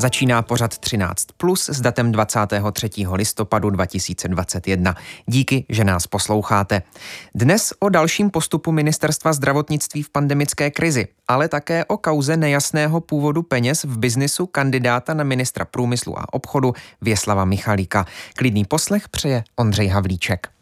Začíná pořad 13 plus s datem 23. listopadu 2021. Díky, že nás posloucháte. Dnes o dalším postupu Ministerstva zdravotnictví v pandemické krizi, ale také o kauze nejasného původu peněz v biznisu kandidáta na ministra průmyslu a obchodu Věslava Michalíka. Klidný poslech přeje Ondřej Havlíček.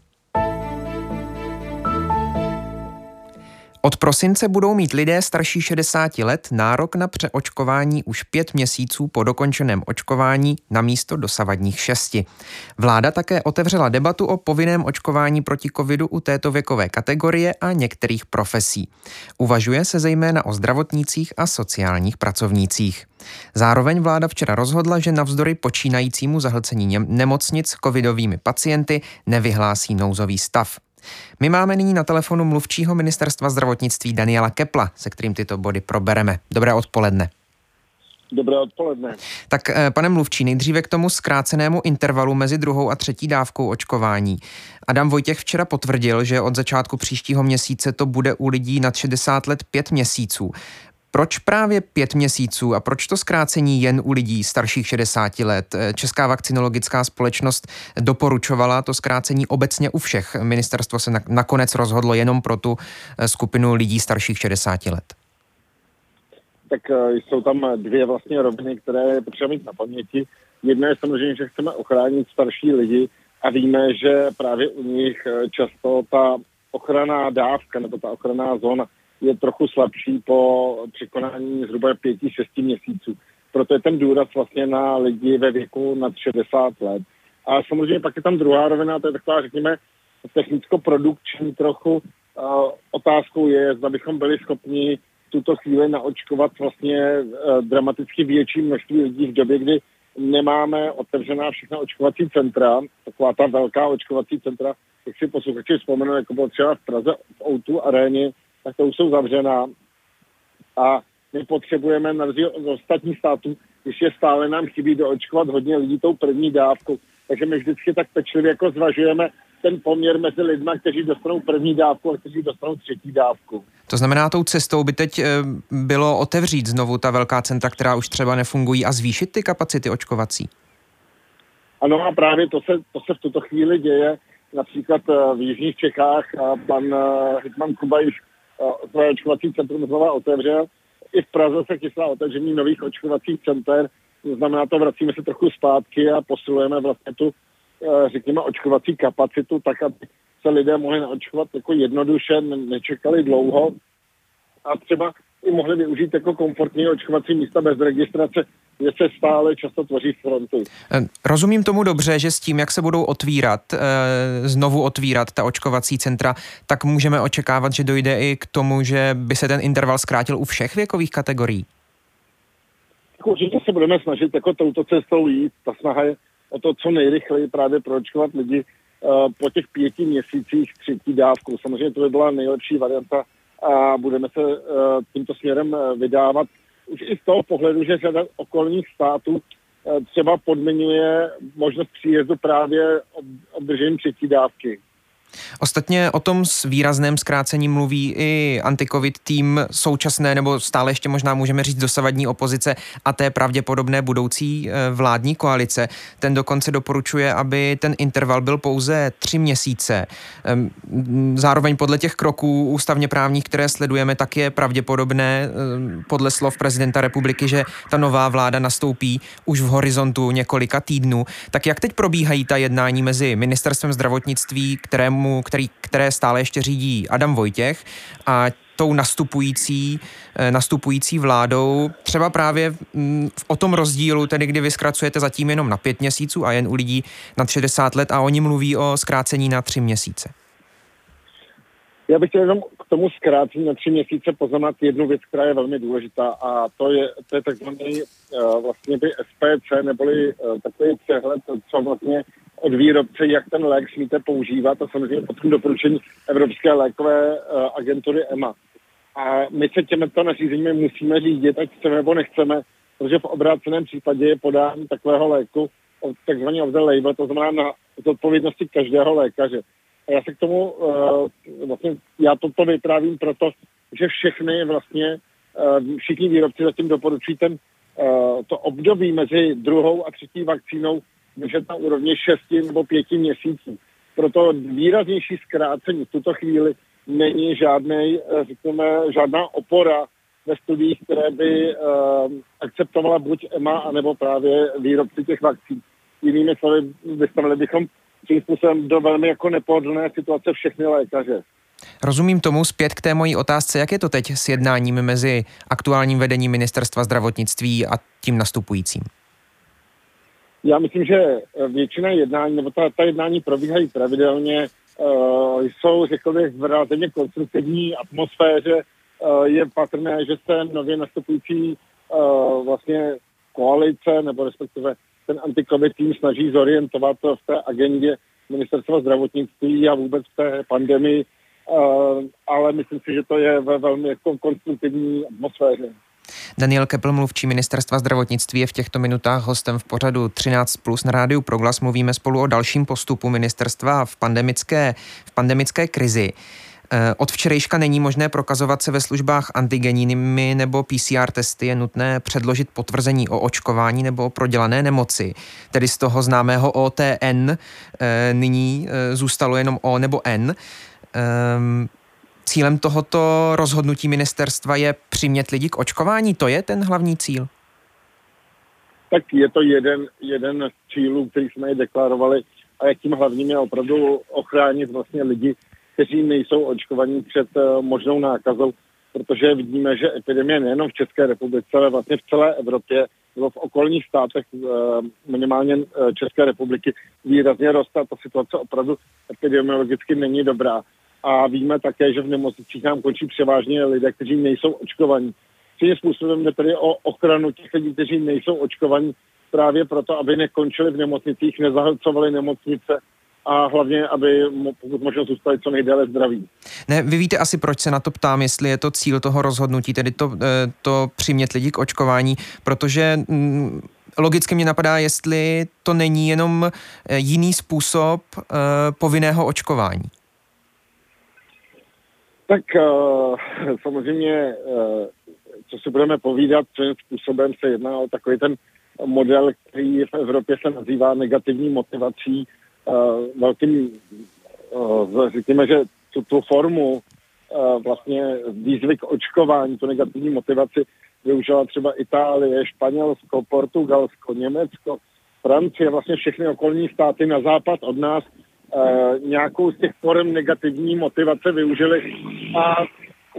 Od prosince budou mít lidé starší 60 let nárok na přeočkování už pět měsíců po dokončeném očkování na místo dosavadních šesti. Vláda také otevřela debatu o povinném očkování proti covidu u této věkové kategorie a některých profesí. Uvažuje se zejména o zdravotnících a sociálních pracovnících. Zároveň vláda včera rozhodla, že navzdory počínajícímu zahlcení nemocnic covidovými pacienty nevyhlásí nouzový stav. My máme nyní na telefonu mluvčího ministerstva zdravotnictví Daniela Kepla, se kterým tyto body probereme. Dobré odpoledne. Dobré odpoledne. Tak eh, pane mluvčí, nejdříve k tomu zkrácenému intervalu mezi druhou a třetí dávkou očkování. Adam Vojtěch včera potvrdil, že od začátku příštího měsíce to bude u lidí nad 60 let pět měsíců. Proč právě pět měsíců a proč to zkrácení jen u lidí starších 60 let? Česká vakcinologická společnost doporučovala to zkrácení obecně u všech. Ministerstvo se nakonec rozhodlo jenom pro tu eh, skupinu lidí starších 60 let. Tak eh, jsou tam dvě vlastně roviny, které je potřeba mít na paměti. Jedna je samozřejmě, že chceme ochránit starší lidi a víme, že právě u nich eh, často ta ochranná dávka nebo ta ochranná zóna je trochu slabší po překonání zhruba 5-6 měsíců. Proto je ten důraz vlastně na lidi ve věku nad 60 let. A samozřejmě pak je tam druhá rovina, to je taková, řekněme, technicko-produkční trochu. Uh, otázkou je, zda bychom byli schopni tuto chvíli naočkovat vlastně uh, dramaticky větší množství lidí v době, kdy nemáme otevřená všechna očkovací centra, taková ta velká očkovací centra, jak si posluchači vzpomenu, jako bylo třeba v Praze v Outu aréně, tak to už jsou zavřená. A my potřebujeme na rozdíl od ostatních států, když je stále nám chybí doočkovat hodně lidí tou první dávkou. Takže my vždycky tak pečlivě jako zvažujeme ten poměr mezi lidmi, kteří dostanou první dávku a kteří dostanou třetí dávku. To znamená, tou cestou by teď eh, bylo otevřít znovu ta velká centra, která už třeba nefungují a zvýšit ty kapacity očkovací? Ano a právě to se, to se v tuto chvíli děje. Například eh, v Jižních Čechách a pan eh, Hitman Kuba již své očkovací centrum znova otevřel. I v Praze se chystá otevření nových očkovacích center, to znamená to vracíme se trochu zpátky a posilujeme vlastně tu, eh, řekněme, očkovací kapacitu, tak aby se lidé mohli naočkovat jako jednoduše, nečekali dlouho a třeba mohli využít jako komfortní očkovací místa bez registrace, kde se stále často tvoří fronty. Eh, rozumím tomu dobře, že s tím, jak se budou otvírat, eh, znovu otvírat ta očkovací centra, tak můžeme očekávat, že dojde i k tomu, že by se ten interval zkrátil u všech věkových kategorií? určitě se budeme snažit jako touto cestou jít. Ta snaha je o to, co nejrychleji právě proočkovat lidi uh, po těch pěti měsících třetí dávku. Samozřejmě to by byla nejlepší varianta a budeme se uh, tímto směrem vydávat už i z toho pohledu, že řada okolních států eh, třeba podmiňuje možnost příjezdu právě obdržením třetí dávky. Ostatně o tom s výrazném zkrácením mluví i antikovid tým současné, nebo stále ještě možná můžeme říct dosavadní opozice a té pravděpodobné budoucí eh, vládní koalice. Ten dokonce doporučuje, aby ten interval byl pouze tři měsíce. Ehm, zároveň podle těch kroků ústavně právních, které sledujeme, tak je pravděpodobné ehm, podle slov prezidenta republiky, že ta nová vláda nastoupí už v horizontu několika týdnů. Tak jak teď probíhají ta jednání mezi ministerstvem zdravotnictví, kterému kterému, který, které stále ještě řídí Adam Vojtěch a tou nastupující, eh, nastupující vládou, třeba právě mm, o tom rozdílu, tedy kdy vy zkracujete zatím jenom na pět měsíců a jen u lidí nad 60 let a oni mluví o zkrácení na tři měsíce. Já bych chtěl jenom k tomu zkrácení na tři měsíce poznamenat jednu věc, která je velmi důležitá a to je, to je takzvaný uh, vlastně by SPC, neboli uh, takový přehled, co vlastně od výrobce, jak ten lék smíte používat a samozřejmě potom doporučení Evropské lékové uh, agentury EMA. A my se těmito nařízeními musíme řídit, ať chceme nebo nechceme, protože v obráceném případě je podání takového léku takzvaně of the label, to znamená na zodpovědnosti každého lékaře. A já se k tomu, uh, vlastně, já toto vyprávím proto, že všechny vlastně, uh, všichni výrobci zatím doporučují ten, to období mezi druhou a třetí vakcínou držet na úrovni 6 nebo 5 měsíců. Proto výraznější zkrácení v tuto chvíli není žádnej, řekněme, žádná opora ve studiích, které by uh, akceptovala buď EMA, anebo právě výrobci těch vakcín. Jinými slovy, vystavili bychom tím způsobem do velmi jako nepohodlné situace všechny lékaře. Rozumím tomu zpět k té mojí otázce, jak je to teď s jednáním mezi aktuálním vedením ministerstva zdravotnictví a tím nastupujícím? Já myslím, že většina jednání, nebo ta, ta jednání probíhají pravidelně, uh, jsou, řekl bych, v relativně konstruktivní atmosféře. Uh, je patrné, že se nově nastupující uh, vlastně koalice, nebo respektive ten anti tým snaží zorientovat v té agendě ministerstva zdravotnictví a vůbec v té pandemii, ale myslím si, že to je ve velmi jako konstruktivní atmosféře. Daniel Kepl, mluvčí ministerstva zdravotnictví, je v těchto minutách hostem v pořadu 13 plus na rádiu Proglas. Mluvíme spolu o dalším postupu ministerstva v pandemické, v pandemické krizi. Eh, od včerejška není možné prokazovat se ve službách antigenními nebo PCR testy. Je nutné předložit potvrzení o očkování nebo o prodělané nemoci. Tedy z toho známého OTN eh, nyní eh, zůstalo jenom O nebo N. Ehm, cílem tohoto rozhodnutí ministerstva je přimět lidi k očkování? To je ten hlavní cíl? Tak je to jeden, jeden z cílů, který jsme je deklarovali a tím hlavním je opravdu ochránit vlastně lidi, kteří nejsou očkovaní před uh, možnou nákazou, protože vidíme, že epidemie nejenom v České republice, ale vlastně v celé Evropě nebo v okolních státech, uh, minimálně uh, České republiky, výrazně roste a ta situace opravdu epidemiologicky není dobrá a víme také, že v nemocnicích nám končí převážně lidé, kteří nejsou očkovaní. Tím způsobem jde tedy o ochranu těch lidí, kteří nejsou očkovaní, právě proto, aby nekončili v nemocnicích, nezahlcovali nemocnice a hlavně, aby pokud možno zůstali co nejdéle zdraví. Ne, vy víte asi, proč se na to ptám, jestli je to cíl toho rozhodnutí, tedy to, eh, to přimět lidi k očkování, protože mm, logicky mě napadá, jestli to není jenom eh, jiný způsob uh, povinného očkování. Tak samozřejmě, co si budeme povídat, svým způsobem se jedná o takový ten model, který v Evropě se nazývá negativní motivací. Uh, velkým, uh, řekněme, že tu, tu formu uh, vlastně výzvy k očkování, tu negativní motivaci využila třeba Itálie, Španělsko, Portugalsko, Německo, Francie, vlastně všechny okolní státy na západ od nás Eh, nějakou z těch forem negativní motivace využili. A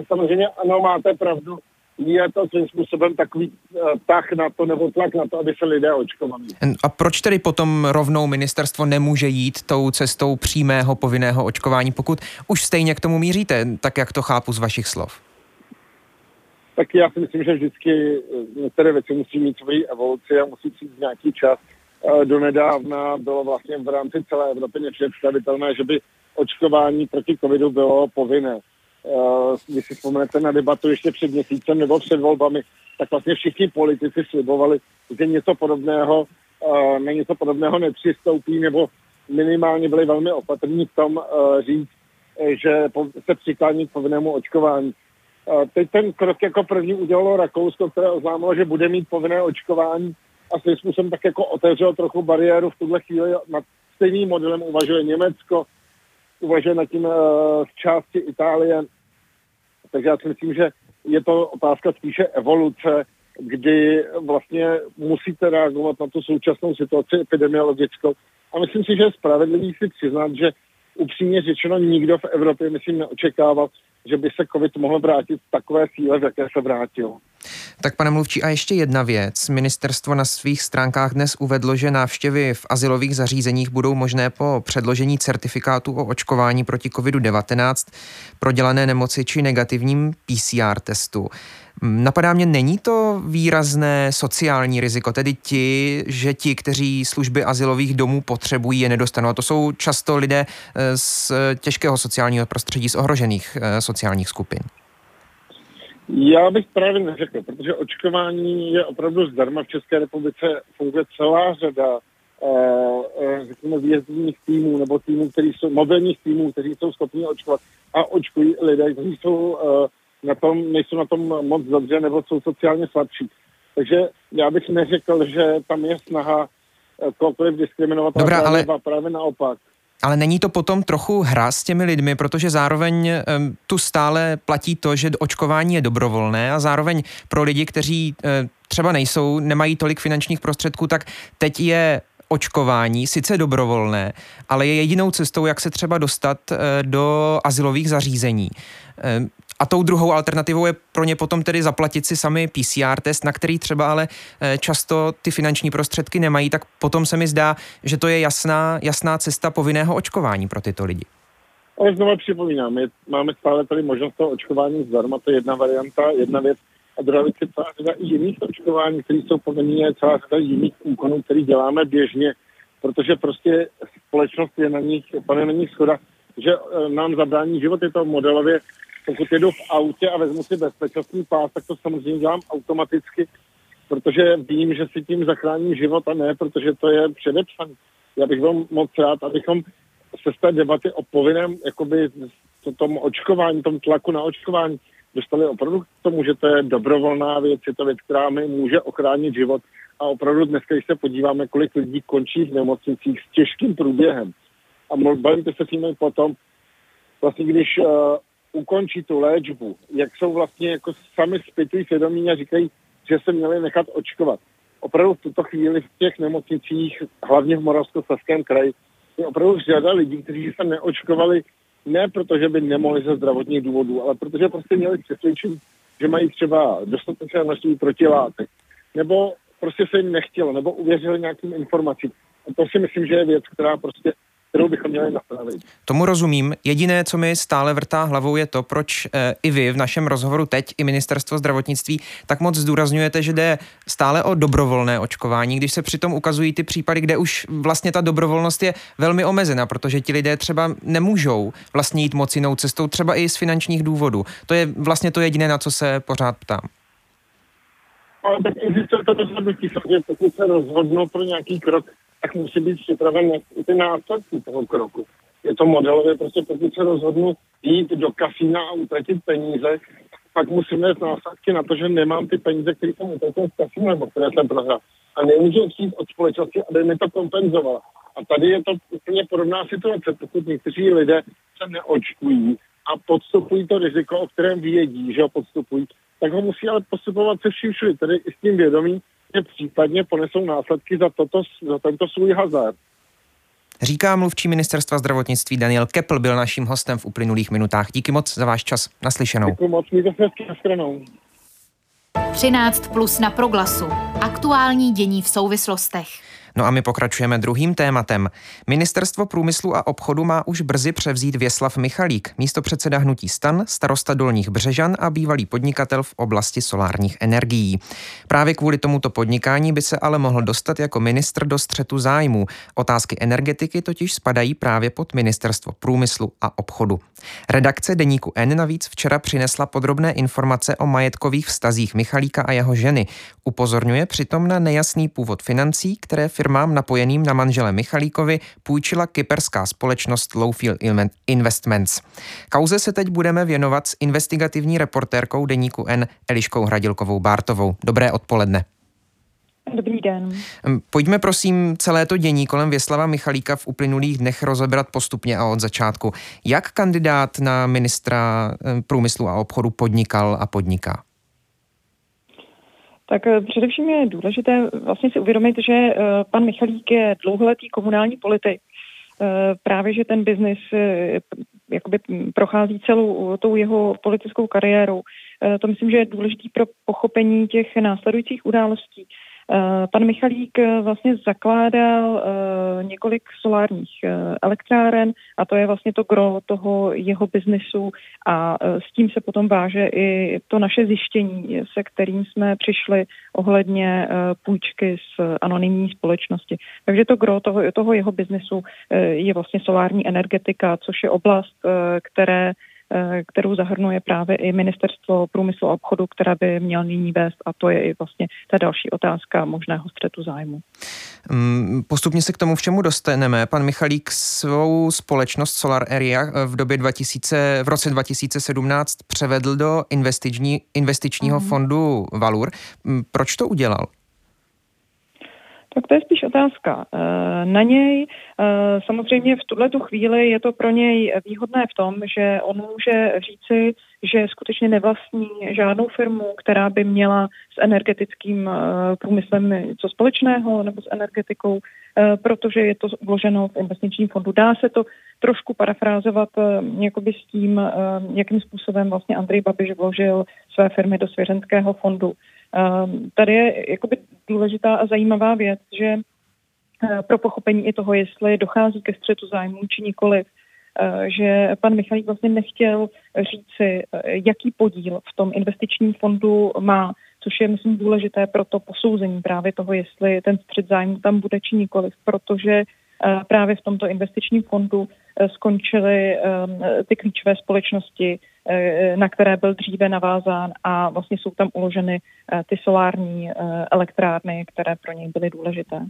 samozřejmě ano, máte pravdu, je to svým způsobem takový uh, tah na to nebo tlak na to, aby se lidé očkovali. A proč tedy potom rovnou ministerstvo nemůže jít tou cestou přímého povinného očkování, pokud už stejně k tomu míříte, tak jak to chápu z vašich slov? Tak já si myslím, že vždycky eh, některé věci musí mít svoji evoluci a musí přijít nějaký čas. Eh, donedávna bylo vlastně v rámci celé Evropy nepředstavitelné, že by očkování proti covidu bylo povinné. Eh, když si vzpomenete na debatu ještě před měsícem nebo před volbami, tak vlastně všichni politici slibovali, že něco podobného, eh, na něco podobného nepřistoupí, nebo minimálně byli velmi opatrní v tom říct, že se přiklání k povinnému očkování. Teď ten krok jako první udělalo Rakousko, které oznámilo, že bude mít povinné očkování a svým způsobem tak jako otevřel trochu bariéru v tuhle chvíli. Nad stejným modelem uvažuje Německo, uvažuje nad tím uh, v části Itálie. Takže já si myslím, že je to otázka spíše evoluce, kdy vlastně musíte reagovat na tu současnou situaci epidemiologickou. A myslím si, že je spravedlivý si přiznat, že upřímně řečeno nikdo v Evropě, myslím, neočekával, že by se COVID mohl vrátit v takové síle, v jaké se vrátil. Tak pane mluvčí, a ještě jedna věc. Ministerstvo na svých stránkách dnes uvedlo, že návštěvy v asilových zařízeních budou možné po předložení certifikátu o očkování proti COVID-19, prodělané nemoci či negativním PCR testu. Napadá mě, není to výrazné sociální riziko, tedy ti, že ti, kteří služby asilových domů potřebují, je nedostanou. A to jsou často lidé eh, z těžkého sociálního prostředí, z ohrožených eh, sociálních skupin. Já bych právě neřekl, protože očkování je opravdu zdarma v České republice. Funguje celá řada řekněme, výjezdních týmů nebo týmů, který jsou, mobilních týmů, kteří jsou schopni očkovat a očkují lidé, kteří jsou na tom, nejsou na tom moc dobře nebo jsou sociálně slabší. Takže já bych neřekl, že tam je snaha kohokoliv diskriminovat, Dobrá, ale právě naopak. Ale není to potom trochu hra s těmi lidmi, protože zároveň um, tu stále platí to, že očkování je dobrovolné a zároveň pro lidi, kteří uh, třeba nejsou, nemají tolik finančních prostředků, tak teď je očkování sice dobrovolné, ale je jedinou cestou, jak se třeba dostat uh, do asilových zařízení. Uh, a tou druhou alternativou je pro ně potom tedy zaplatit si sami PCR test, na který třeba ale eh, často ty finanční prostředky nemají, tak potom se mi zdá, že to je jasná, jasná cesta povinného očkování pro tyto lidi. Ale znovu připomínám, je, máme stále tady možnost toho očkování zdarma, to je jedna varianta, jedna věc. A druhá věc je celá řada i jiných očkování, které jsou povinné, je celá řada jiných úkonů, které děláme běžně, protože prostě společnost je na nich, pane na nich schoda, že eh, nám zabrání život, je to modelově pokud jedu v autě a vezmu si bezpečnostní pás, tak to samozřejmě dělám automaticky, protože vím, že si tím zachráním život a ne, protože to je předepsané. Já bych byl moc rád, abychom se z té debaty o povinném jakoby, tom očkování, tom tlaku na očkování dostali opravdu k tomu, že to je dobrovolná věc, je to věc, která mi může ochránit život. A opravdu dneska, když se podíváme, kolik lidí končí v nemocnicích s těžkým průběhem, a bavíte se s nimi potom, vlastně když uh, ukončí tu léčbu, jak jsou vlastně jako sami zpětují svědomí a říkají, že se měli nechat očkovat. Opravdu v tuto chvíli v těch nemocnicích, hlavně v Moravskoslezském kraji, je opravdu řada lidí, kteří se neočkovali ne proto, že by nemohli ze zdravotních důvodů, ale protože prostě měli přesvědčení, že mají třeba dostatečné množství protilátek. Nebo prostě se jim nechtělo, nebo uvěřili nějakým informacím. A to si myslím, že je věc, která prostě kterou bychom měli napravit. Tomu rozumím. Jediné, co mi stále vrtá hlavou, je to, proč e, i vy v našem rozhovoru teď, i ministerstvo zdravotnictví, tak moc zdůrazňujete, že jde stále o dobrovolné očkování, když se přitom ukazují ty případy, kde už vlastně ta dobrovolnost je velmi omezena, protože ti lidé třeba nemůžou vlastně jít moc jinou cestou, třeba i z finančních důvodů. To je vlastně to jediné, na co se pořád ptám. Ale tak existuje to rozhodnutí, pokud se rozhodnou pro nějaký krok, tak musí být připraven na ty následky toho kroku. Je to modelově, prostě pokud se rozhodnu jít do kasína a utratit peníze, pak musím mít následky na to, že nemám ty peníze, které jsem utratil z kasína, nebo které jsem prohrál. A nemůžu přijít od společnosti, aby mi to kompenzovala. A tady je to úplně podobná situace, pokud někteří lidé se neočkují a podstupují to riziko, o kterém vědí, že ho podstupují, tak ho musí ale postupovat se vším všude, tedy i s tím vědomím, případně ponesou následky za, toto, za tento svůj hazard. Říká mluvčí ministerstva zdravotnictví Daniel Kepl, byl naším hostem v uplynulých minutách. Díky moc za váš čas. Naslyšenou. Děkuji moc, mějte se 13 plus na proglasu. Aktuální dění v souvislostech. No a my pokračujeme druhým tématem. Ministerstvo průmyslu a obchodu má už brzy převzít Věslav Michalík, místo předseda hnutí Stan, starosta Dolních Břežan a bývalý podnikatel v oblasti solárních energií. Právě kvůli tomuto podnikání by se ale mohl dostat jako ministr do střetu zájmů. Otázky energetiky totiž spadají právě pod ministerstvo průmyslu a obchodu. Redakce Deníku N navíc včera přinesla podrobné informace o majetkových vztazích Michalíka a jeho ženy. Upozorňuje přitom na nejasný původ financí, které firmám napojeným na manžele Michalíkovi půjčila kyperská společnost Lowfield Investments. Kauze se teď budeme věnovat s investigativní reportérkou deníku N Eliškou Hradilkovou Bártovou. Dobré odpoledne. Dobrý den. Pojďme prosím celé to dění kolem Věslava Michalíka v uplynulých dnech rozebrat postupně a od začátku. Jak kandidát na ministra průmyslu a obchodu podnikal a podniká? Tak eh, především je důležité vlastně si uvědomit, že eh, pan Michalík je dlouholetý komunální politik. Eh, právě, že ten biznis jakoby prochází celou tou jeho politickou kariérou. To myslím, že je důležitý pro pochopení těch následujících událostí. Eh, pan Michalík eh, vlastně zakládal eh, několik solárních elektráren a to je vlastně to gro toho jeho biznesu a s tím se potom váže i to naše zjištění, se kterým jsme přišli ohledně půjčky z anonymní společnosti. Takže to gro toho, toho jeho biznesu je vlastně solární energetika, což je oblast, které kterou zahrnuje právě i ministerstvo průmyslu a obchodu, které by měl nyní vést a to je i vlastně ta další otázka možného střetu zájmu. Mm, postupně se k tomu všemu dostaneme. Pan Michalík svou společnost Solar Area v době 2000, v roce 2017 převedl do investiční, investičního mm. fondu Valur. Mm, proč to udělal? Tak to je spíš otázka eh, na něj. Eh, samozřejmě v tuhle tu chvíli je to pro něj výhodné v tom, že on může říci, že skutečně nevlastní žádnou firmu, která by měla s energetickým eh, průmyslem co společného nebo s energetikou, protože je to vloženo v investičním fondu. Dá se to trošku parafrázovat jakoby s tím, jakým způsobem vlastně Andrej Babiš vložil své firmy do svěřenského fondu. Um, tady je jakoby důležitá a zajímavá věc, že uh, pro pochopení i toho, jestli dochází ke střetu zájmů či nikoliv, uh, že pan Michalík vlastně nechtěl říci, uh, jaký podíl v tom investičním fondu má, což je, myslím, důležité pro to posouzení právě toho, jestli ten střet zájmu tam bude či nikoliv, protože právě v tomto investičním fondu skončily um, ty klíčové společnosti, Eh, na které byl dříve navázán a vlastně jsou tam uloženy eh, ty solární eh, elektrárny, které pro něj byly důležité.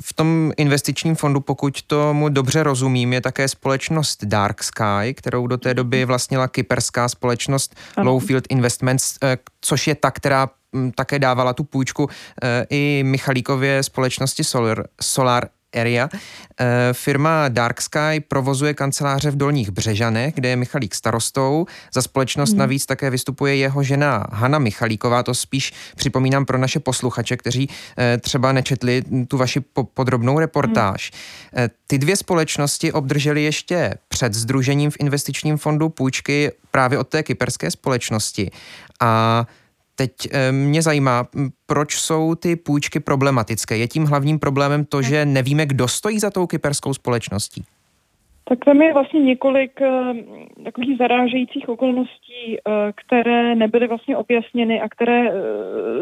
V tom investičním fondu, pokud tomu dobře rozumím, je také společnost Dark Sky, kterou do té doby vlastnila kyperská společnost ano. Lowfield Investments, což je ta, která hm, také dávala tu půjčku i Michalíkově společnosti Solar, Solar Area. Eh, firma Dark Sky provozuje kanceláře v Dolních Břežanech, kde je Michalík starostou. Za společnost hmm. navíc také vystupuje jeho žena Hanna Michalíková. To spíš připomínám pro naše posluchače, kteří eh, třeba nečetli tu vaši podrobnou reportáž. Hmm. Ty dvě společnosti obdržely ještě před združením v investičním fondu půjčky právě od té kyperské společnosti. A Teď eh, mě zajímá, proč jsou ty půjčky problematické. Je tím hlavním problémem to, že nevíme, kdo stojí za tou kyperskou společností? Tak tam je vlastně několik uh, takových zarážejících okolností, uh, které nebyly vlastně objasněny a které uh,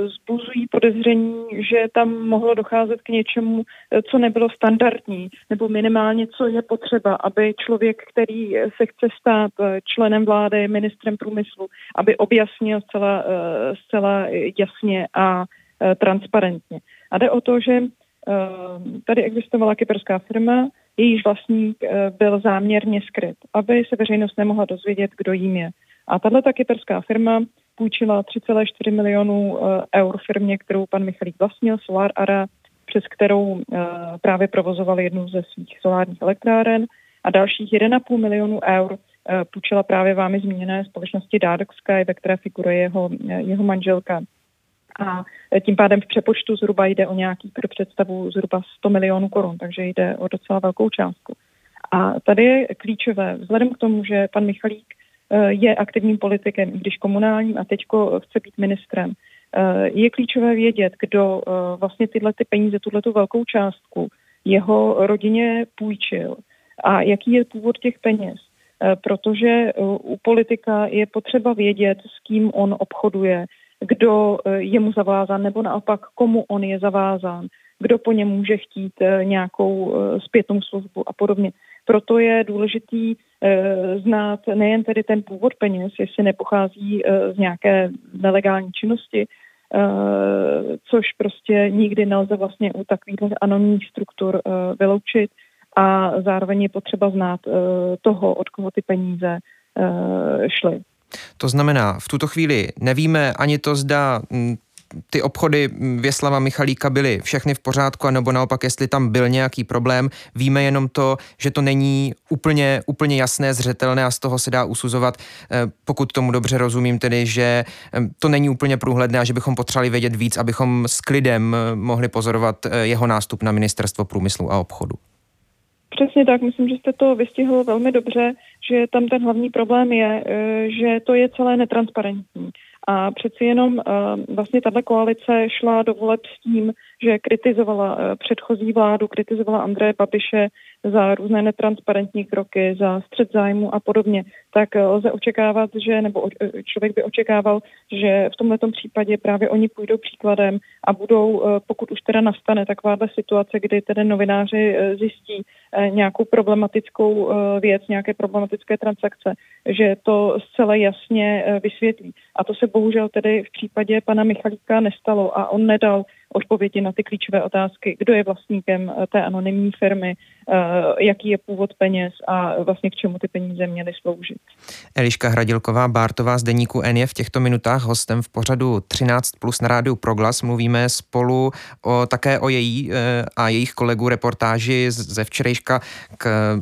zbuzují podezření, že tam mohlo docházet k něčemu, co nebylo standardní, nebo minimálně, co je potřeba, aby člověk, který se chce stát členem vlády, ministrem průmyslu, aby objasnil zcela, zcela jasně a transparentně. A jde o to, že tady existovala kyperská firma, jejíž vlastník eh, byl záměrně skryt, aby se veřejnost nemohla dozvědět, kdo jím je. A tahle kyperská firma půjčila 3,4 milionů eh, eur firmě, kterou pan Michalík vlastnil, Solar Ara, přes kterou eh, právě provozoval jednu ze svých solárních elektráren a dalších 1,5 milionů eur půjčila právě vámi zmíněné společnosti Dark Sky, ve které figuruje jeho, jeho manželka a tím pádem v přepočtu zhruba jde o nějaký pro představu zhruba 100 milionů korun, takže jde o docela velkou částku. A tady je klíčové, vzhledem k tomu, že pan Michalík eh, je aktivním politikem, i když komunálním a teďko chce být ministrem, eh, je klíčové vědět, kdo eh, vlastně tyhle ty peníze, tuhle tu velkou částku jeho rodině půjčil a jaký je původ těch peněz. Protože u politika je potřeba vědět, s kým on obchoduje, kdo eh, je mu zavázán, nebo naopak komu on je zavázán, kdo po něm může chtít eh, nějakou eh, zpětnou službu a podobně. Proto je důležitý znát nejen tedy ten původ peněz, jestli nepochází z nějaké nelegální činnosti, což prostě nikdy nelze vlastně u takových anonimních struktur vyloučit a zároveň je potřeba znát toho, od koho ty peníze šly. To znamená, v tuto chvíli nevíme ani to, zda mm, ty obchody Věslava Michalíka byly všechny v pořádku, nebo naopak, jestli tam byl nějaký problém. Víme jenom to, že to není úplně, úplně jasné, zřetelné a z toho se dá usuzovat, eh, pokud tomu dobře rozumím, tedy, že eh, to není úplně průhledné a že bychom potřebovali vědět víc, abychom s klidem eh, mohli pozorovat jeho nástup na ministerstvo průmyslu a obchodu. Přesně tak, myslím, že jste to vystihl velmi dobře, že tam ten hlavní problém je, eh, že to je celé netransparentní. A přeci jenom eh, vlastně tato koalice šla do voleb s tím, že kritizovala eh, předchozí vládu, kritizovala Andreje Babiše za různé netransparentní kroky, za střed zájmu a podobně, tak lze očekávat, že, nebo člověk by očekával, že v tomto případě právě oni půjdou příkladem a budou, pokud už teda nastane takováhle situace, kdy tedy novináři zjistí nějakou problematickou věc, nějaké problematické transakce, že to zcela jasně vysvětlí. A to se bohužel tedy v případě pana Michalíka nestalo a on nedal odpovědi na ty klíčové otázky, kdo je vlastníkem eh, té anonymní firmy, eh, jaký je původ peněz a vlastně k čemu ty peníze měly sloužit. Eliška Hradilková Bártová z deníku N je v těchto minutách hostem v pořadu 13 plus na rádiu Proglas. Mluvíme spolu o, také o její eh, a jejich kolegů reportáži ze včerejška k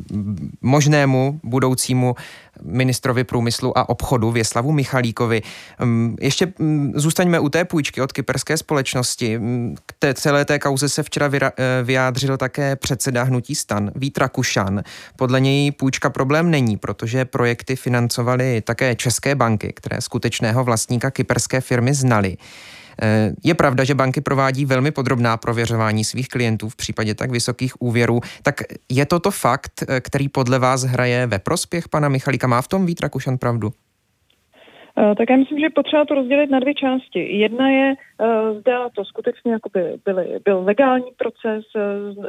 možnému budoucímu ministrovi průmyslu a obchodu Věslavu Michalíkovi. Mm, ještě mm, zůstaňme u té půjčky od kyperské společnosti. Mm, k té celé té kauze se včera eh, vyjádřil také předseda hnutí stan Vít Rakušan. Podle něj půjčka problém není, protože projekty financovaly také české banky, které skutečného vlastníka kyperské firmy znali. Eh, je pravda, že banky provádí velmi podrobná prověřování svých klientů v případě tak vysokých úvěrů. Tak je toto fakt, eh, který podle vás hraje ve prospěch pana Michalika? Má v tom Vít Rakušan pravdu? Eh, tak já myslím, že potřeba to rozdělit na dvě části. Jedna je, zda to skutečně jakoby byly, byl legální proces,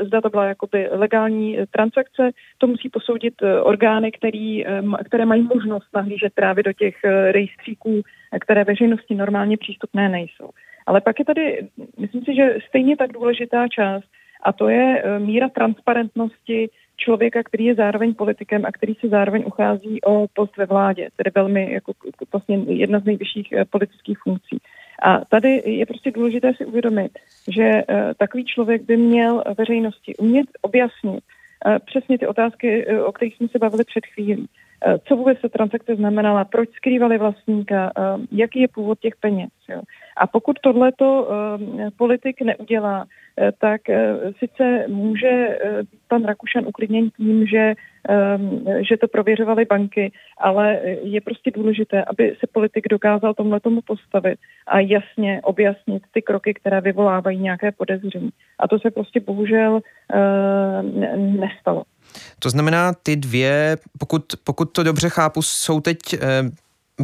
zda to byla jakoby legální transakce, to musí posoudit orgány, který, které mají možnost nahlížet právě do těch rejstříků které veřejnosti normálně přístupné nejsou. Ale pak je tady, myslím si, že stejně tak důležitá část, a to je míra transparentnosti člověka, který je zároveň politikem a který se zároveň uchází o post ve vládě, tedy velmi jako vlastně jedna z nejvyšších e, politických funkcí. A tady je prostě důležité si uvědomit, že e, takový člověk by měl veřejnosti umět objasnit přesně ty otázky, o kterých jsme se bavili před chvílí. Eh, co vůbec ta transakce znamenala, proč skrývali vlastníka, eh, jaký je původ těch peněz. Jo. A pokud tohleto eh, politik neudělá, tak sice může pan Rakušan uklidněn tím, že, že to prověřovaly banky, ale je prostě důležité, aby se politik dokázal tomhle tomu postavit a jasně objasnit ty kroky, které vyvolávají nějaké podezření. A to se prostě bohužel nestalo. To znamená, ty dvě, pokud, pokud to dobře chápu, jsou teď eh,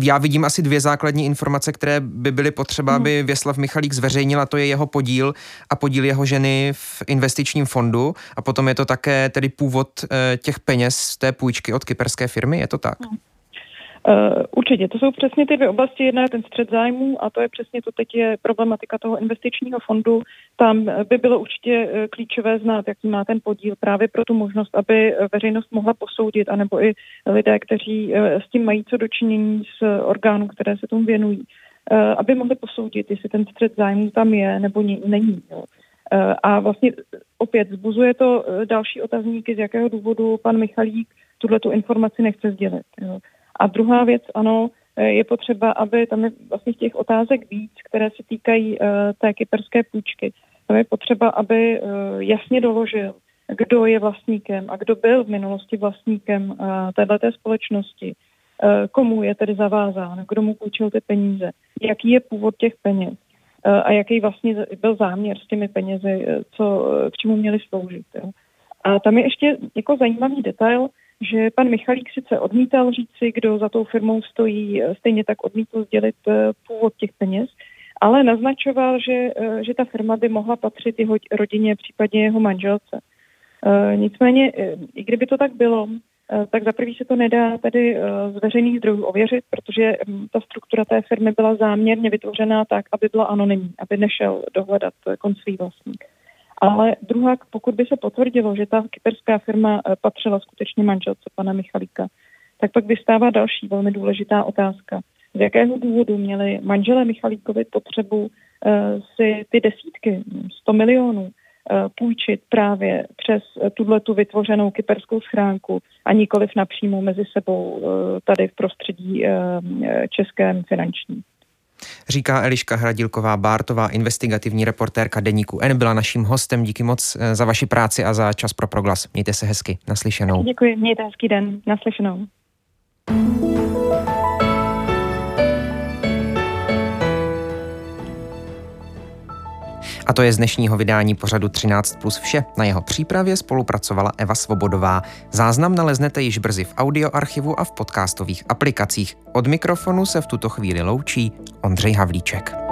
já vidím asi dvě základní informace, které by byly potřeba, aby mhm. Věslav Michalík zveřejnil, a to je jeho podíl a podíl jeho ženy v investičním fondu a potom je to také tedy původ eh, těch peněz z té půjčky od kyperské firmy, je to tak? Hmm. Uh, určitě, to jsou přesně ty dvě oblasti. Jedna je ten střed zájmů a to je přesně to teď je problematika toho investičního fondu. Tam by bylo určitě uh, klíčové znát, jaký má ten podíl právě pro tu možnost, aby veřejnost mohla posoudit, anebo i lidé, kteří s tím mají co dočinění z orgánů, které se tomu věnují, aby mohli posoudit, jestli ten střed zájmů tam je nebo není. A vlastně opět zbuzuje to další otazníky, z jakého důvodu pan Michalík tuhle tu informaci nechce sdělit. Jo. A druhá věc, ano, eh, je potřeba, aby tam je vlastně těch otázek víc, které se týkají uh, té kyperské půjčky. Tam je potřeba, aby uh, jasně doložil, kdo je vlastníkem a kdo byl v minulosti vlastníkem této společnosti, komu je tedy zavázán, kdo mu půjčil ty peníze, jaký je původ těch peněz a jaký vlastně byl záměr s těmi penězi, co, k čemu měli sloužit. Jo. A tam je ještě jako zajímavý detail, že pan Michalík sice odmítal říci, kdo za tou firmou stojí, eh, stejně tak odmítl sdělit eh, původ těch peněz, ale naznačoval, že, eh, že ta firma by mohla patřit jeho rodině, případně jeho manželce. Nicméně, i kdyby to tak bylo, tak za prvý se to nedá tady z veřejných zdrojů ověřit, protože hm, ta struktura té firmy byla záměrně vytvořená tak, aby byla anonymní, aby nešel dohledat koncový vlastník. Ale druhá, pokud by se potvrdilo, že ta kyperská firma eh, patřila skutečně manželce pana Michalíka, tak pak vystává další velmi důležitá otázka. Z jakého důvodu měli manželé Michalíkovi potřebu uh, si ty desítky, 100 milionů, uh, půjčit právě přes tuhle tu vytvořenou kyperskou schránku a nikoliv napřímo mezi sebou uh, tady v prostředí českém finančním. Říká Eliška Hradilková Bártová, investigativní reportérka Deníku N. Byla naším hostem. Díky moc eh, za vaši práci a za čas pro proglas. Mějte se hezky. Naslyšenou. Děkuji, mějte hezký den. Naslyšenou. A to je z dnešního vydání pořadu 13 plus vše. Na jeho přípravě spolupracovala Eva Svobodová. Záznam naleznete již brzy v audioarchivu a v podcastových aplikacích. Od mikrofonu se v tuto chvíli loučí Ondřej Havlíček.